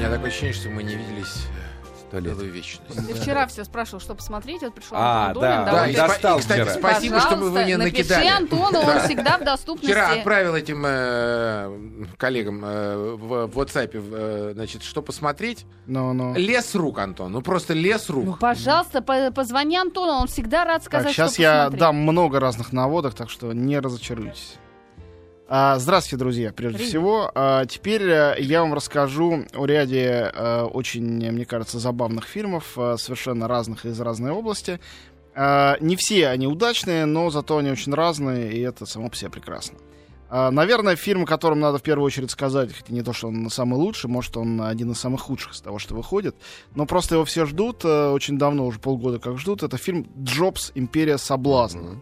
меня такое ощущение, что мы не виделись сто лет. Целую вечность. Ты вчера все спрашивал, что посмотреть, вот пришел А, Антон да, Долин, да, давай. и достал и, кстати, вчера. спасибо, что вы Пожалуйста, напиши накидали. Антону, он Да. всегда в доступности. Вчера отправил этим э, коллегам э, в, в WhatsApp, э, значит, что посмотреть. Ну, ну. Лес рук, Антон. Ну просто лес рук. Ну, пожалуйста, по- позвони Антону, он всегда рад сказать, Так, сейчас что я посмотреть. дам много разных наводок, так что не разочаруйтесь. А, здравствуйте, друзья, прежде Привет. всего. А, теперь э, я вам расскажу о ряде э, очень, мне кажется, забавных фильмов, э, совершенно разных из разной области. А, не все они удачные, но зато они очень разные, и это само по себе прекрасно. Наверное, фильм, о котором надо в первую очередь сказать, хотя не то, что он самый лучший, может, он один из самых худших из того, что выходит, но просто его все ждут, очень давно, уже полгода как ждут, это фильм «Джобс. Империя соблазна».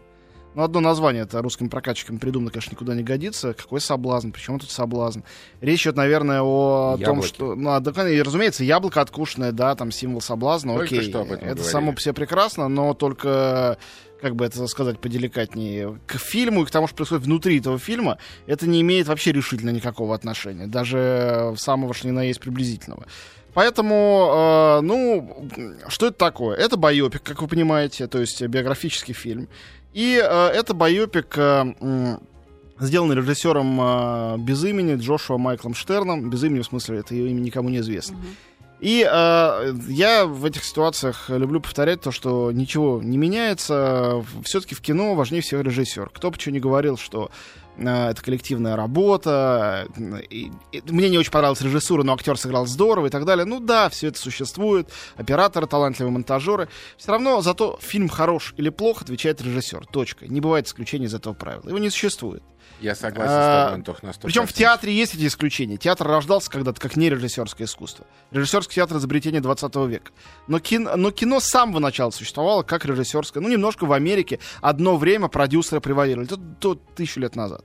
Ну, одно название это русским прокатчикам придумано, конечно, никуда не годится. Какой соблазн? Почему тут соблазн? Речь идет, наверное, о том, Яблоки. что... Ну, а, да, и, разумеется, яблоко откушенное, да, там символ соблазна, Только окей. что об этом это говорили. само по себе прекрасно, но только как бы это сказать поделикатнее, к фильму и к тому, что происходит внутри этого фильма, это не имеет вообще решительно никакого отношения, даже самого что ни на есть приблизительного. Поэтому, э, ну, что это такое? Это байопик, как вы понимаете, то есть биографический фильм. И э, это байопик, э, сделанный режиссером э, без имени Джошуа Майклом Штерном. Без имени, в смысле, это его имя никому не известно. И э, я в этих ситуациях люблю повторять то, что ничего не меняется. Все-таки в кино важнее всего режиссер. Кто бы что ни говорил, что это коллективная работа. э, и- и мне не очень понравилась режиссура, но актер сыграл здорово и так далее. Ну да, все это существует. Операторы, талантливые монтажеры. Все равно зато фильм хорош или плох, отвечает режиссер. Точка. Не бывает исключения из этого правила. Его не существует. Я согласен А, с тобой, Антох, на 100%. Причем в театре есть эти исключения. Театр рождался когда-то как не режиссерское искусство. Режиссерский театр изобретение 20 века. Но кино, но кино с самого начала существовало как режиссерское. Ну, немножко в Америке одно время продюсеры превалировали. Это то тысячу лет назад.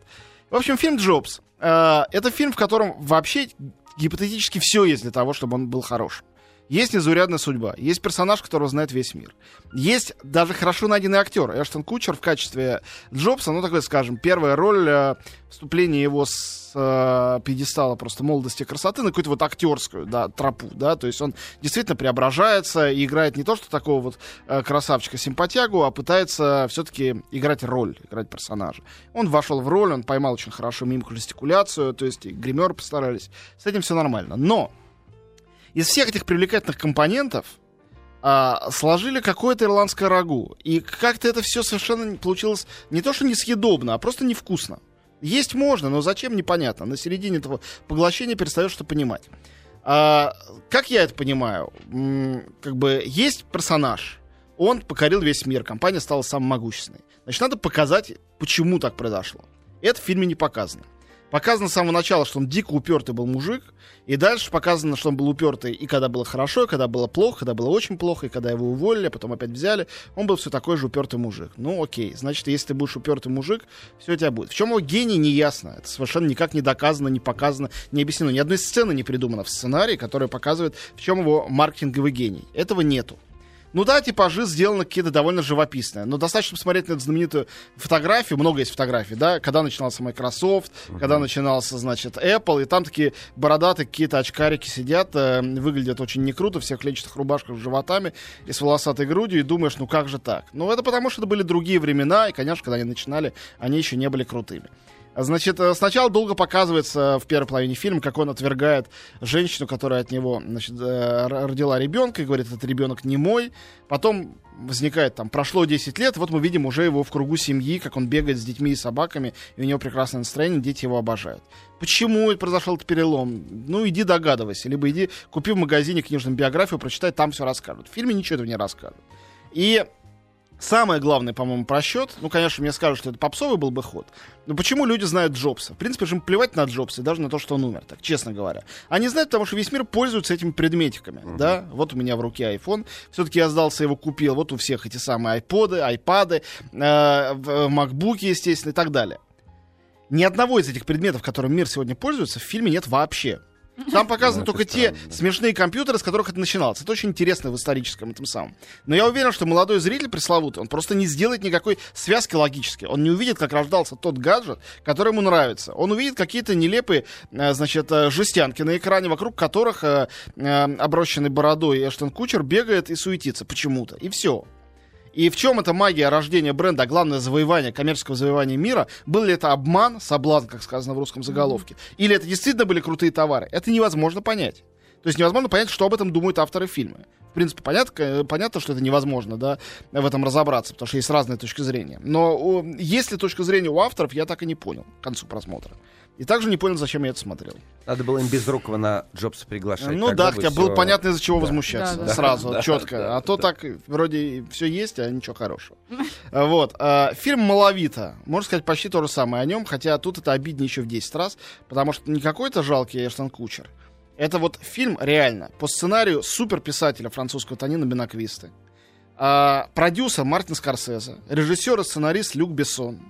В общем, фильм «Джобс». э, это фильм, в котором вообще гипотетически все есть для того, чтобы он был хорошим. Есть незаурядная судьба, есть персонаж, которого знает весь мир. Есть даже хорошо найденный актер. Эштон Кучер в качестве Джобса, ну, такой, скажем, первая роль э, вступление его с э, пьедестала просто молодости и красоты на какую-то вот актерскую, да, тропу, да, то есть он действительно преображается и играет не то, что такого вот э, красавчика-симпатягу, а пытается все-таки играть роль, играть персонажа. Он вошел в роль, он поймал очень хорошо мимику, жестикуляцию, то есть гримеры постарались. С этим все нормально. Но из всех этих привлекательных компонентов а, сложили какое-то ирландское рагу. И как-то это все совершенно получилось не то, что несъедобно, а просто невкусно. Есть можно, но зачем, непонятно. На середине этого поглощения перестаешь что понимать. А, как я это понимаю? М, как бы есть персонаж, он покорил весь мир, компания стала самой могущественной. Значит, надо показать, почему так произошло. Это в фильме не показано. Показано с самого начала, что он дико упертый был мужик, и дальше показано, что он был упертый и когда было хорошо, и когда было плохо, когда было очень плохо, и когда его уволили, а потом опять взяли, он был все такой же упертый мужик. Ну, окей, значит, если ты будешь упертый мужик, все у тебя будет. В чем его гений, не ясно. Это совершенно никак не доказано, не показано, не объяснено. Ни одной сцены не придумано в сценарии, которая показывает, в чем его маркетинговый гений. Этого нету. Ну да, типажи сделаны какие-то довольно живописные. Но достаточно посмотреть на эту знаменитую фотографию, много есть фотографий, да, когда начинался Microsoft, когда начинался, значит, Apple, и там такие бородатые какие-то очкарики сидят, э, выглядят очень не круто, все в клетчатых рубашках с животами и с волосатой грудью, и думаешь, ну как же так? Ну это потому, что это были другие времена, и, конечно, когда они начинали, они еще не были крутыми. Значит, э, сначала долго показывается в первой половине фильма, как он отвергает женщину, которая от него значит, э, родила ребенка, и говорит, этот ребенок не мой. Потом возникает там, прошло 10 лет, вот мы видим уже его в кругу семьи, как он бегает с детьми и собаками, и у него прекрасное настроение, дети его обожают. Почему произошел этот перелом? Ну, иди догадывайся, либо иди купи в магазине книжную биографию, прочитай, там все расскажут. В фильме ничего этого не рассказывают. И Самое главное, по-моему, просчет. Ну, конечно, мне скажут, что это попсовый был бы ход. Но почему люди знают Джобса? В принципе, же им плевать на Джобса, и даже на то, что он умер, так честно говоря. Они знают, потому что весь мир пользуется этими предметиками. Да? Вот у меня в руке iPhone. Все-таки я сдался, его купил. Вот у всех эти самые айподы, айпады, э, макбуки, естественно, и так далее. Ни одного из этих предметов, которым мир сегодня пользуется, в фильме нет вообще. Там показаны только те смешные компьютеры, с которых это начиналось. Это очень интересно в историческом этом самом. Но я уверен, что молодой зритель пресловутый, он просто не сделает никакой связки логической. Он не увидит, как рождался тот гаджет, который ему нравится. Он увидит какие-то нелепые, э, значит, э, жестянки на экране, вокруг которых э, оброщенный бородой Эштон Кучер бегает и суетится почему-то. И все. И в чем эта магия рождения бренда, а главное завоевание, коммерческого завоевания мира? Был ли это обман, соблазн, как сказано в русском заголовке? Или это действительно были крутые товары? Это невозможно понять. То есть невозможно понять, что об этом думают авторы фильма. В принципе, понятно, э, понятно, что это невозможно, да, в этом разобраться, потому что есть разные точки зрения. Но о, есть ли точка зрения у авторов, я так и не понял к концу просмотра. И также не понял, зачем я это смотрел. Надо было им Безрукова на Джобса приглашать. Ну да, хотя было всё- понятно, из-за чего Да. возмущаться. Да, да. Сразу, Да, четко. да, а то да. так вроде все есть, а ничего хорошего. А, Вот. а, Фильм «Маловито». Можно сказать, почти то же самое о нем, хотя тут это обиднее еще в 10 раз, потому что не какой-то жалкий Эштон Кучер. Это вот фильм реально по сценарию суперписателя французского Танина Бенаквисты. А, продюсер Мартин Скорсезе, режиссер и сценарист Люк Бессон.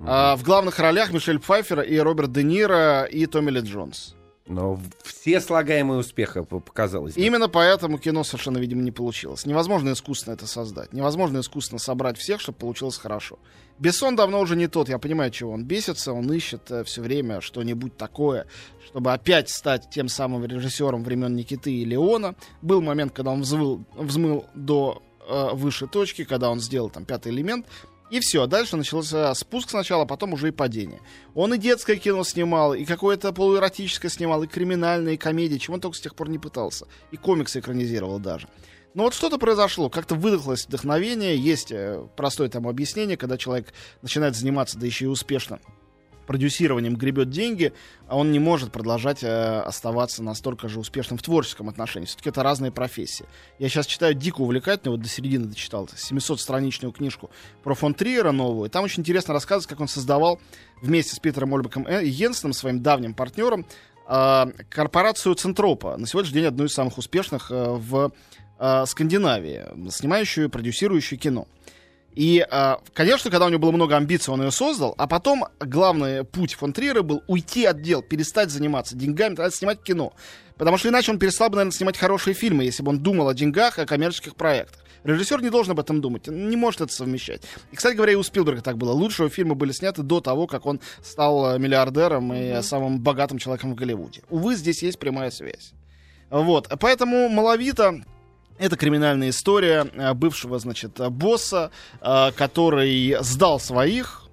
А, в главных ролях Мишель Пфайфер и Роберт Де Ниро и Томми Ли Джонс. Но все слагаемые успеха показалось. бы. Именно поэтому кино совершенно, видимо, не получилось. Невозможно искусственно это создать. Невозможно искусственно собрать всех, чтобы получилось хорошо. Бессон давно уже не тот. Я понимаю, чего он бесится. Он ищет все время что-нибудь такое, чтобы опять стать тем самым режиссером времен Никиты и Леона. Был момент, когда он взвыл, взмыл до э, высшей точки, когда он сделал там пятый элемент. И все, дальше начался спуск сначала, а потом уже и падение. Он и детское кино снимал, и какое-то полуэротическое снимал, и криминальное, и комедии, чего он только с тех пор не пытался. И комиксы экранизировал даже. Но вот что-то произошло, как-то выдохлось вдохновение, есть э, простое там объяснение, когда человек начинает заниматься, да еще и успешно, продюсированием гребет деньги, а он не может продолжать э, оставаться настолько же успешным в творческом отношении. Все-таки это разные профессии. Я сейчас читаю дико увлекательно, вот до середины дочитал, 700-страничную книжку про фон Триера новую. Там очень интересно рассказывается, как он создавал вместе с Питером Ольбеком Э- Йенсеном, своим давним партнером, э, корпорацию Центропа, на сегодняшний день одну из самых успешных э, в э, Скандинавии, снимающую и продюсирующую кино. И, э, конечно, когда у него было много амбиций, он ее создал, а потом главный путь фон Триера был уйти от дел, перестать заниматься деньгами, тогда снимать кино. Потому что иначе он перестал бы, наверное, снимать хорошие фильмы, если бы он думал о деньгах, о коммерческих проектах. Режиссер не должен об этом думать, он не может это совмещать. И, кстати говоря, и у Спилберга так было. Лучшие фильмы были сняты до того, как он стал э, миллиардером и э, самым богатым человеком в Голливуде. Увы, здесь есть прямая связь. Вот, поэтому «Маловито» Это криминальная история э, бывшего, значит, босса, э, который сдал своих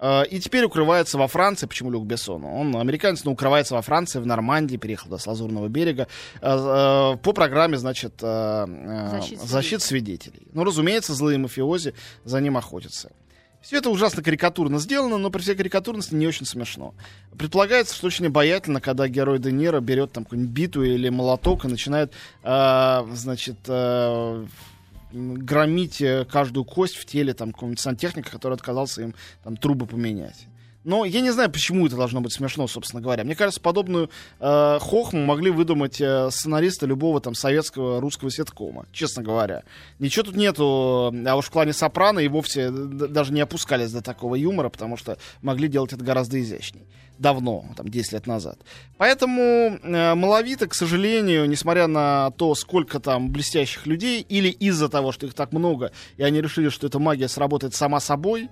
э, и теперь укрывается во Франции. Почему Люк Бессон? Он американец, но укрывается во Франции, в Нормандии, переехал до Лазурного берега по программе, значит, Защит защит свидетелей. Ну, разумеется, злые мафиози за ним охотятся. Все это ужасно карикатурно сделано, но при всей карикатурности не очень смешно. Предполагается, что очень обаятельно, когда герой Де Ниро берет там какую-нибудь биту или молоток и начинает, э, значит, э, громить э, каждую кость в теле там какого-нибудь сантехника, который отказался им там трубы поменять. Но я не знаю, почему это должно быть смешно, собственно говоря. Мне кажется, подобную э, хохму могли выдумать э, сценаристы любого там советского русского сеткома, честно говоря. Ничего тут нету, а уж в клане Сопрано и вовсе д- даже не опускались до такого юмора, потому что могли делать это гораздо изящней. Давно, там, 10 лет назад. Поэтому э, маловито, к сожалению, несмотря на то, сколько там блестящих людей, или из-за того, что их так много, и они решили, что эта магия сработает сама собой,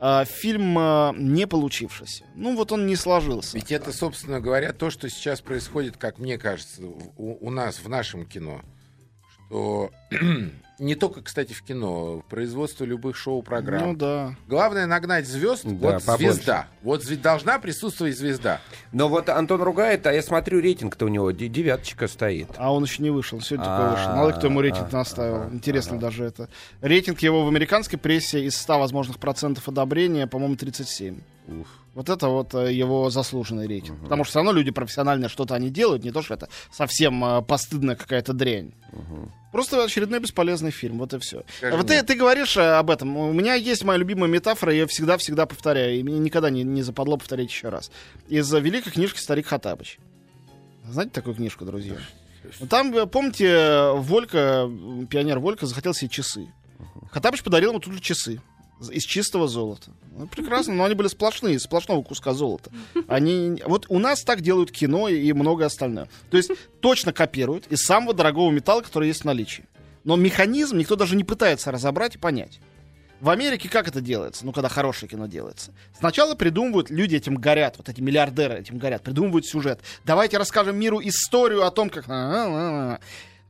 э, фильм э, не получившийся. Ну, вот он не сложился. Ведь это, собственно говоря, то, что сейчас происходит, как мне кажется, у, у нас в нашем кино. Что не только, кстати, в кино, в производстве любых шоу-программ. Ну да. Главное нагнать звезд. Да, вот побольше. звезда. Вот должна присутствовать звезда. Но вот Антон ругает, а я смотрю, рейтинг-то у него де- девяточка стоит. А он еще не вышел, сегодня только А, вышел. Мало кто ему рейтинг а, наставил. ага, Интересно даже это. Рейтинг его в американской прессе из 100 возможных процентов одобрения, по-моему, 37. Уф. Вот это вот э, его заслуженный рейтинг. Потому что все равно люди профессионально что-то они делают, не то, что это совсем э, постыдная какая-то дрянь. Просто очередной бесполезный фильм, вот и все. Вот ты, ты говоришь э, об этом. У меня есть моя любимая метафора, я всегда-всегда повторяю, и мне никогда не, не западло повторять еще раз. Из великой книжки «Старик Хатабыч». Знаете такую книжку, друзья? Ну, Там, помните, Волька, пионер Волька захотел себе часы. Хатабыч подарил ему тут же часы. Из чистого золота. Ну, прекрасно, но они были сплошные, из сплошного куска золота. Они, вот у нас так делают кино и, многое остальное. То есть точно копируют из самого дорогого металла, который есть в наличии. Но механизм никто даже не пытается разобрать и понять. В Америке как это делается? Ну, когда хорошее кино делается. Сначала придумывают, люди этим горят, вот эти миллиардеры этим горят, придумывают сюжет. Давайте расскажем миру историю о том, как...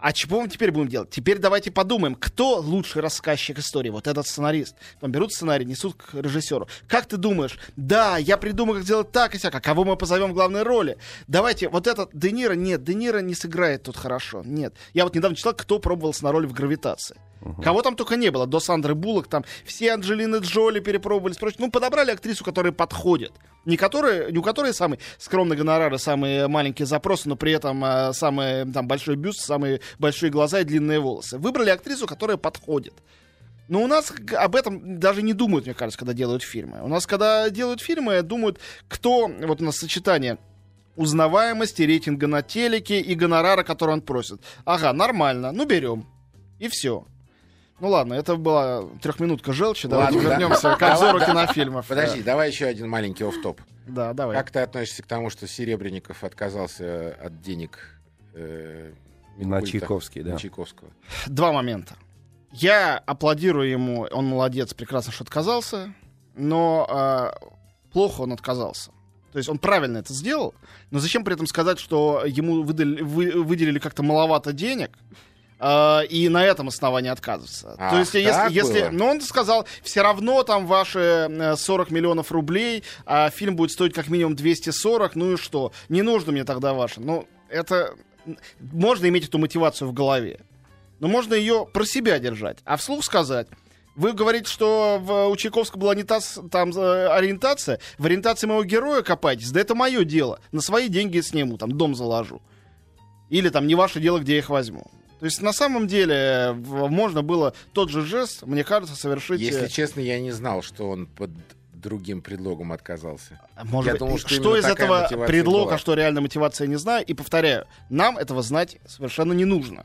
А чего мы теперь будем делать? Теперь давайте подумаем, кто лучший рассказчик истории? Вот этот сценарист. Там берут сценарий, несут к режиссеру. Как ты думаешь? Да, я придумаю, как сделать так и сяк. А кого мы позовем в главной роли? Давайте, вот этот Де Ниро, нет, Де Ниро не сыграет тут хорошо. Нет. Я вот недавно читал, кто пробовался на роли в «Гравитации». Угу. Кого там только не было. До Сандры Буллок, там все Анджелины Джоли перепробовались. Прочее. Ну, подобрали актрису, которая подходит. Не, которые, не у которой самый скромный гонорары, самые маленькие запросы, но при этом э, самый там, большой бюст, самые большие глаза и длинные волосы. Выбрали актрису, которая подходит. Но у нас об этом даже не думают, мне кажется, когда делают фильмы. У нас, когда делают фильмы, думают, кто... Вот у нас сочетание узнаваемости, рейтинга на телеке и гонорара, который он просит. Ага, нормально, ну берем. И все. Ну ладно, это была трехминутка желчи. Давайте Ладно, вернемся да. к обзору кинофильмов. Подожди, давай еще один маленький офф-топ. Да, давай. Как ты относишься к тому, что Серебренников отказался от денег э, На Минкульта? Чайковский, да. На Чайковского. Два момента. Я аплодирую ему, он молодец, прекрасно, что отказался, но э, плохо он отказался. То есть он правильно это сделал, но зачем при этом сказать, что ему выдали- вы- выделили как-то маловато денег, э, и на этом основании отказываться. Ах, То есть, если, если, было? ну, он сказал, все равно там ваши э, 40 миллионов рублей, а фильм будет стоить как минимум 240, ну и что? Не нужно мне тогда ваше. Ну, это можно иметь эту мотивацию в голове. Но можно ее про себя держать, а вслух сказать. Вы говорите, что в, у Чайковского была не та там э, ориентация. В ориентации моего героя копайтесь. Да это мое дело. На свои деньги сниму, там дом заложу. Или там не ваше дело, где я их возьму. То есть на самом деле в- можно было тот же жест, мне кажется, совершить. Если э, честно, я не знал, что он под другим предлогом отказался. Может Я думал, что что из этого предлога, была. что реально мотивация, не знаю. И повторяю, нам этого знать совершенно не нужно.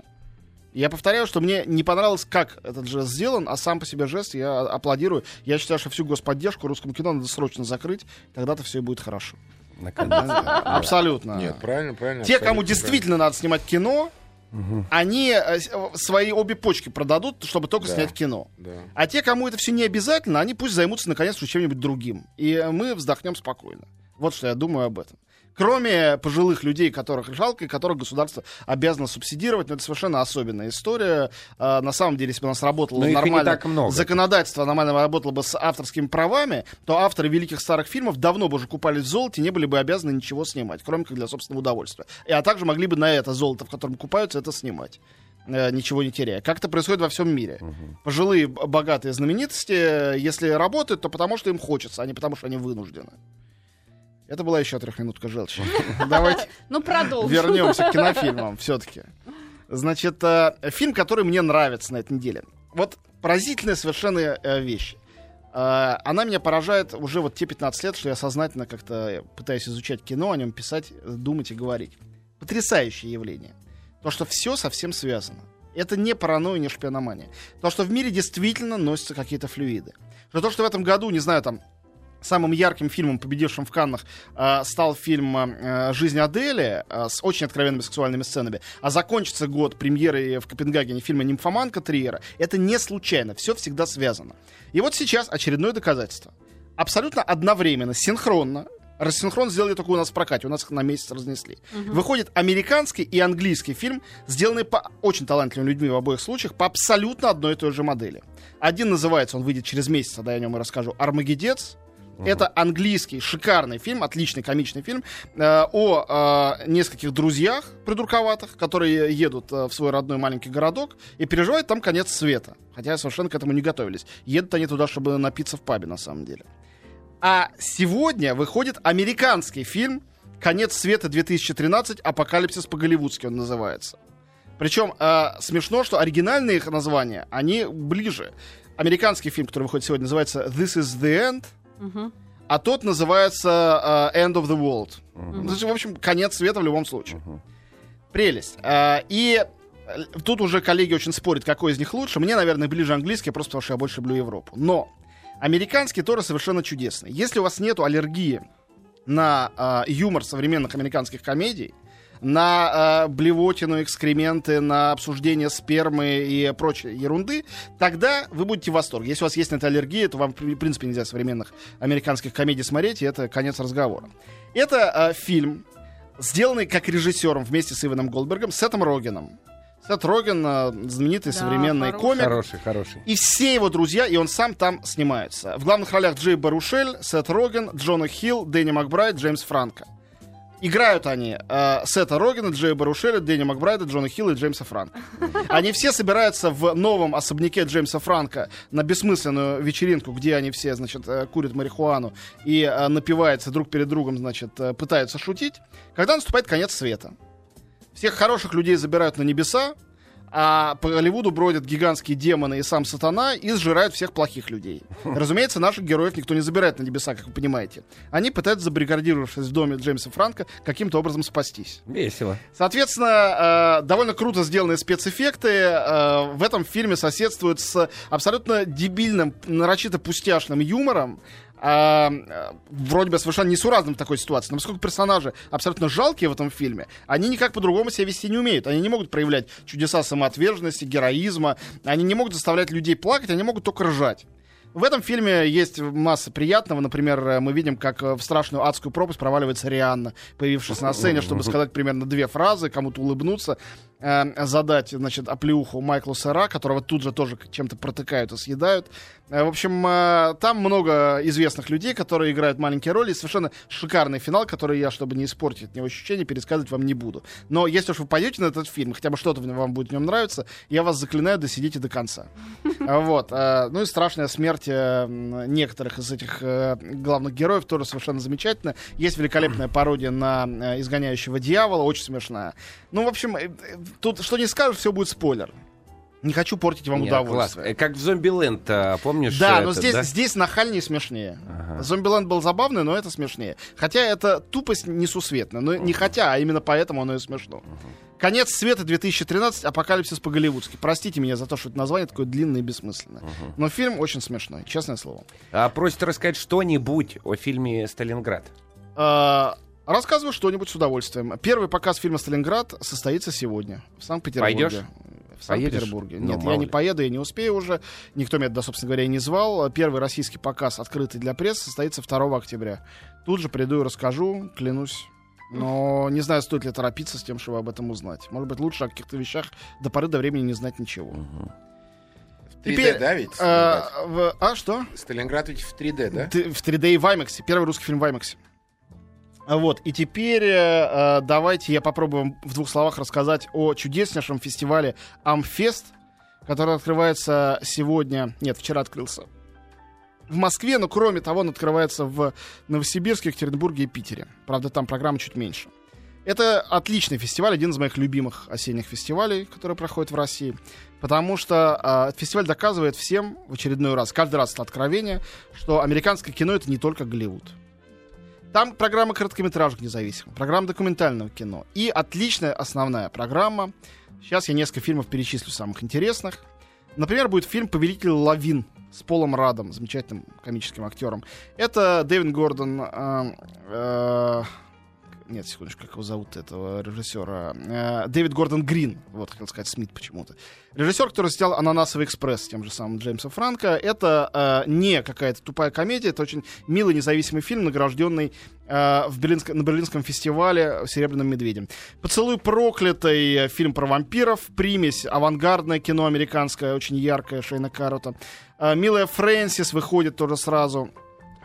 Я повторяю, что мне не понравилось, как этот жест сделан, а сам по себе жест я аплодирую. Я считаю, что всю господдержку русскому кино надо срочно закрыть, тогда-то все и будет хорошо. Наконец-то. Абсолютно. Нет, правильно, правильно. Те, кому действительно надо снимать кино, они э, э, свои обе почки продадут, чтобы только Да. снять кино. Да. А те, кому это все не обязательно, они пусть займутся наконец чем-нибудь другим. И э, мы вздохнем спокойно. Вот что я думаю об этом. Кроме пожилых людей, которых жалко, и которых государство обязано субсидировать, но это совершенно особенная история. А, на самом деле, если бы у нас работало Но и нормально законодательство, нормально работало бы с авторскими правами, то авторы великих старых фильмов давно бы уже купались в золоте, не были бы обязаны ничего снимать, кроме как для собственного удовольствия. И, а также могли бы на это золото, в котором купаются, это снимать э, ничего не теряя. Как это происходит во всем мире. Пожилые, б- богатые знаменитости, если работают, то потому что им хочется, а не потому что они вынуждены. Это была еще трехминутка желчи. Давайте Ну, продолжим. вернемся к кинофильмам все-таки. Значит, э, фильм, который мне нравится на этой неделе. Вот поразительная совершенно э, вещь. Э, Она меня поражает уже вот те 15 лет, что я сознательно как-то пытаюсь изучать кино, о нем писать, думать и говорить. Потрясающее явление. То, что все совсем связано. Это не паранойя, не шпиономания. То, что в мире действительно носятся какие-то флюиды. Что то, что в этом году, не знаю, там, самым ярким фильмом, победившим в Каннах, э, стал фильм э, «Жизнь Адели» э, с очень откровенными сексуальными сценами, а закончится год премьеры в Копенгагене фильма «Нимфоманка» Триера, это не случайно, все всегда связано. И вот сейчас очередное доказательство. Абсолютно одновременно, синхронно, Рассинхрон сделали только у нас в прокате, у нас их на месяц разнесли. Выходит американский и английский фильм, сделанные по очень талантливыми людьми в обоих случаях, по абсолютно одной и той же модели. Один называется, он выйдет через месяц, тогда я о нем и расскажу, «Армагеддец». Это английский шикарный фильм, отличный комичный фильм э, о э, нескольких друзьях придурковатых, которые едут э, в свой родной маленький городок и переживают там конец света. Хотя совершенно к этому не готовились. Едут они туда, чтобы напиться в пабе, на самом деле. А сегодня выходит американский фильм «Конец света 2013. Апокалипсис по-голливудски» он называется. Причем э, смешно, что оригинальные их названия, они ближе. Американский фильм, который выходит сегодня, называется «This is the End», А тот называется э, «End of the World». То есть, в общем, конец света в любом случае. Прелесть. А, и э, тут уже коллеги очень спорят, какой из них лучше. Мне, наверное, ближе английский, просто потому что я больше люблю Европу. Но Американские Торы совершенно чудесные. Если у вас нету аллергии на э, юмор современных американских комедий, на э, блевотину, экскременты, на обсуждение спермы и прочей ерунды, тогда вы будете в восторге. Если у вас есть на это аллергия, то вам, в принципе, нельзя современных американских комедий смотреть, и это конец разговора. Это э, фильм, сделанный как режиссером вместе с Иваном Голдбергом, Сетом Рогеном. Сет Роген, э, знаменитый Да, современный хороший. комик. Хороший, хороший. И все его друзья, и он сам там снимается. В главных ролях Джей Барушель, Сет Роген, Джона Хилл, Дэнни Макбрайт, Джеймс Франко. Играют они э, Сета Рогена, Джея Барушеля, Дэнни Макбрайда, Джона Хилла и Джеймса Франка. Они все собираются в новом особняке Джеймса Франка на бессмысленную вечеринку, где они все, значит, э, курят марихуану и э, напиваются друг перед другом, значит, э, пытаются шутить. Когда наступает конец света. Всех хороших людей забирают на небеса, а по Голливуду бродят гигантские демоны и сам сатана и сжирают всех плохих людей. Разумеется, наших героев никто не забирает на небеса, как вы понимаете. Они пытаются, забаррикадировавшись в доме Джеймса Франка, каким-то образом спастись. Весело. Соответственно, э, довольно круто сделанные спецэффекты э, в этом фильме соседствуют с абсолютно дебильным, нарочито пустяшным юмором, а, э, вроде бы совершенно несуразным в такой ситуации. Но поскольку персонажи абсолютно жалкие в этом фильме, они никак по-другому себя вести не умеют. Они не могут проявлять чудеса самоотверженности, героизма. Они не могут заставлять людей плакать, они могут только ржать. В этом фильме есть масса приятного. Например, э, мы видим, как э, в страшную адскую пропасть проваливается Рианна, появившись на сцене, чтобы сказать примерно две фразы, кому-то улыбнуться, э, задать, значит, оплеуху Майклу Сера, которого тут же тоже чем-то протыкают и съедают. Э, В общем, э, там много известных людей, которые играют маленькие роли. И совершенно шикарный финал, который я, чтобы не испортить от него ощущение, пересказывать вам не буду. Но если уж вы пойдете на этот фильм, хотя бы что-то вам будет в нем нравиться, я вас заклинаю, досидите до конца. А, Вот. э, Ну и страшная смерть э, некоторых из этих э, главных героев тоже совершенно замечательно. Есть великолепная пародия на э, изгоняющего дьявола, очень смешная. Ну, в общем, э, э, тут что не скажешь, все будет спойлер. Не хочу портить вам Не, класс. удовольствие. Э, Как в Зомбиленд, а, помнишь? Да, это, но здесь, да? здесь нахальнее и смешнее. Ага. Зомбиленд был забавный, но это смешнее. Хотя это тупость несусветная. Но не хотя, а именно поэтому оно и смешно. Конец света 2013, апокалипсис по-голливудски. Простите меня за то, что это название такое длинное и бессмысленное. Но фильм очень смешной, честное слово. А просит рассказать что-нибудь о фильме «Сталинград». А, Рассказываю что-нибудь с удовольствием. Первый показ фильма «Сталинград» состоится сегодня в Санкт-Петербурге. Пойдешь? В? Санкт-Петербурге. Ну, Нет, мало я не ли. поеду, я не успею уже. Никто меня, да, собственно говоря, и не звал. Первый российский показ, открытый для прессы, состоится 2 октября. Тут же приду и расскажу, клянусь. Но не знаю, стоит ли торопиться с тем, чтобы об этом узнать. Может быть, лучше о каких-то вещах до поры до времени не знать ничего. В 3D, да, ведь? а, Сталинград? в- а, что? Сталинград ведь в 3D, да? Т- В 3D и в IMAX. Первый русский фильм в IMAX. Вот, и теперь э, э, давайте я попробую в двух словах рассказать о чудеснейшем фестивале Амфест, который открывается сегодня, нет, вчера открылся в Москве, но кроме того он открывается в Новосибирске, Екатеринбурге и Питере. Правда, там программа чуть меньше. Это отличный фестиваль, один из моих любимых осенних фестивалей, который проходит в России. Потому что а, фестиваль доказывает всем в очередной раз, каждый раз это откровение, что американское кино это не только Голливуд. Там программа короткометражек независимых, программа документального кино и отличная основная программа. Сейчас я несколько фильмов перечислю самых интересных. Например, будет фильм «Повелитель лавин» с Полом Радом, замечательным комическим актером. Это Дэвид Гордон... э, э, нет, секундочку, как его зовут, этого режиссера? Э, Дэвид Гордон Грин, вот хотел сказать Смит почему-то. Режиссер, который снял «Ананасовый экспресс» тем же самым Джеймсом Франко. Это э, не какая-то тупая комедия, это очень милый независимый фильм, награжденный э, в Берлинск- на Берлинском фестивале «Серебряным медведем». «Поцелуй проклятый», фильм про вампиров, примесь, авангардное кино американское, очень яркое, Шейна Каррота. Э, «Милая Фрэнсис» выходит тоже сразу.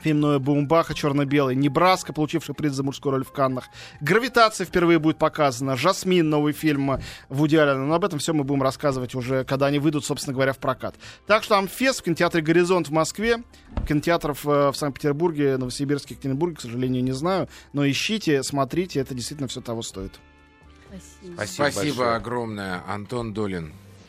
Фильм Ноя Баумбаха, черно-белый. Небраска, получивший приз за мужскую роль в Каннах. Гравитация впервые будет показана. Жасмин, новый фильм Вуди Аллена. Но об этом все мы будем рассказывать уже, когда они выйдут, собственно говоря, в прокат. Так что Амфест в кинотеатре «Горизонт» в Москве. Кинотеатров э, в Санкт-Петербурге, Новосибирске, Екатеринбурге, к сожалению, не знаю. Но ищите, смотрите, это действительно все того стоит. Спасибо. Спасибо огромное, Антон Долин.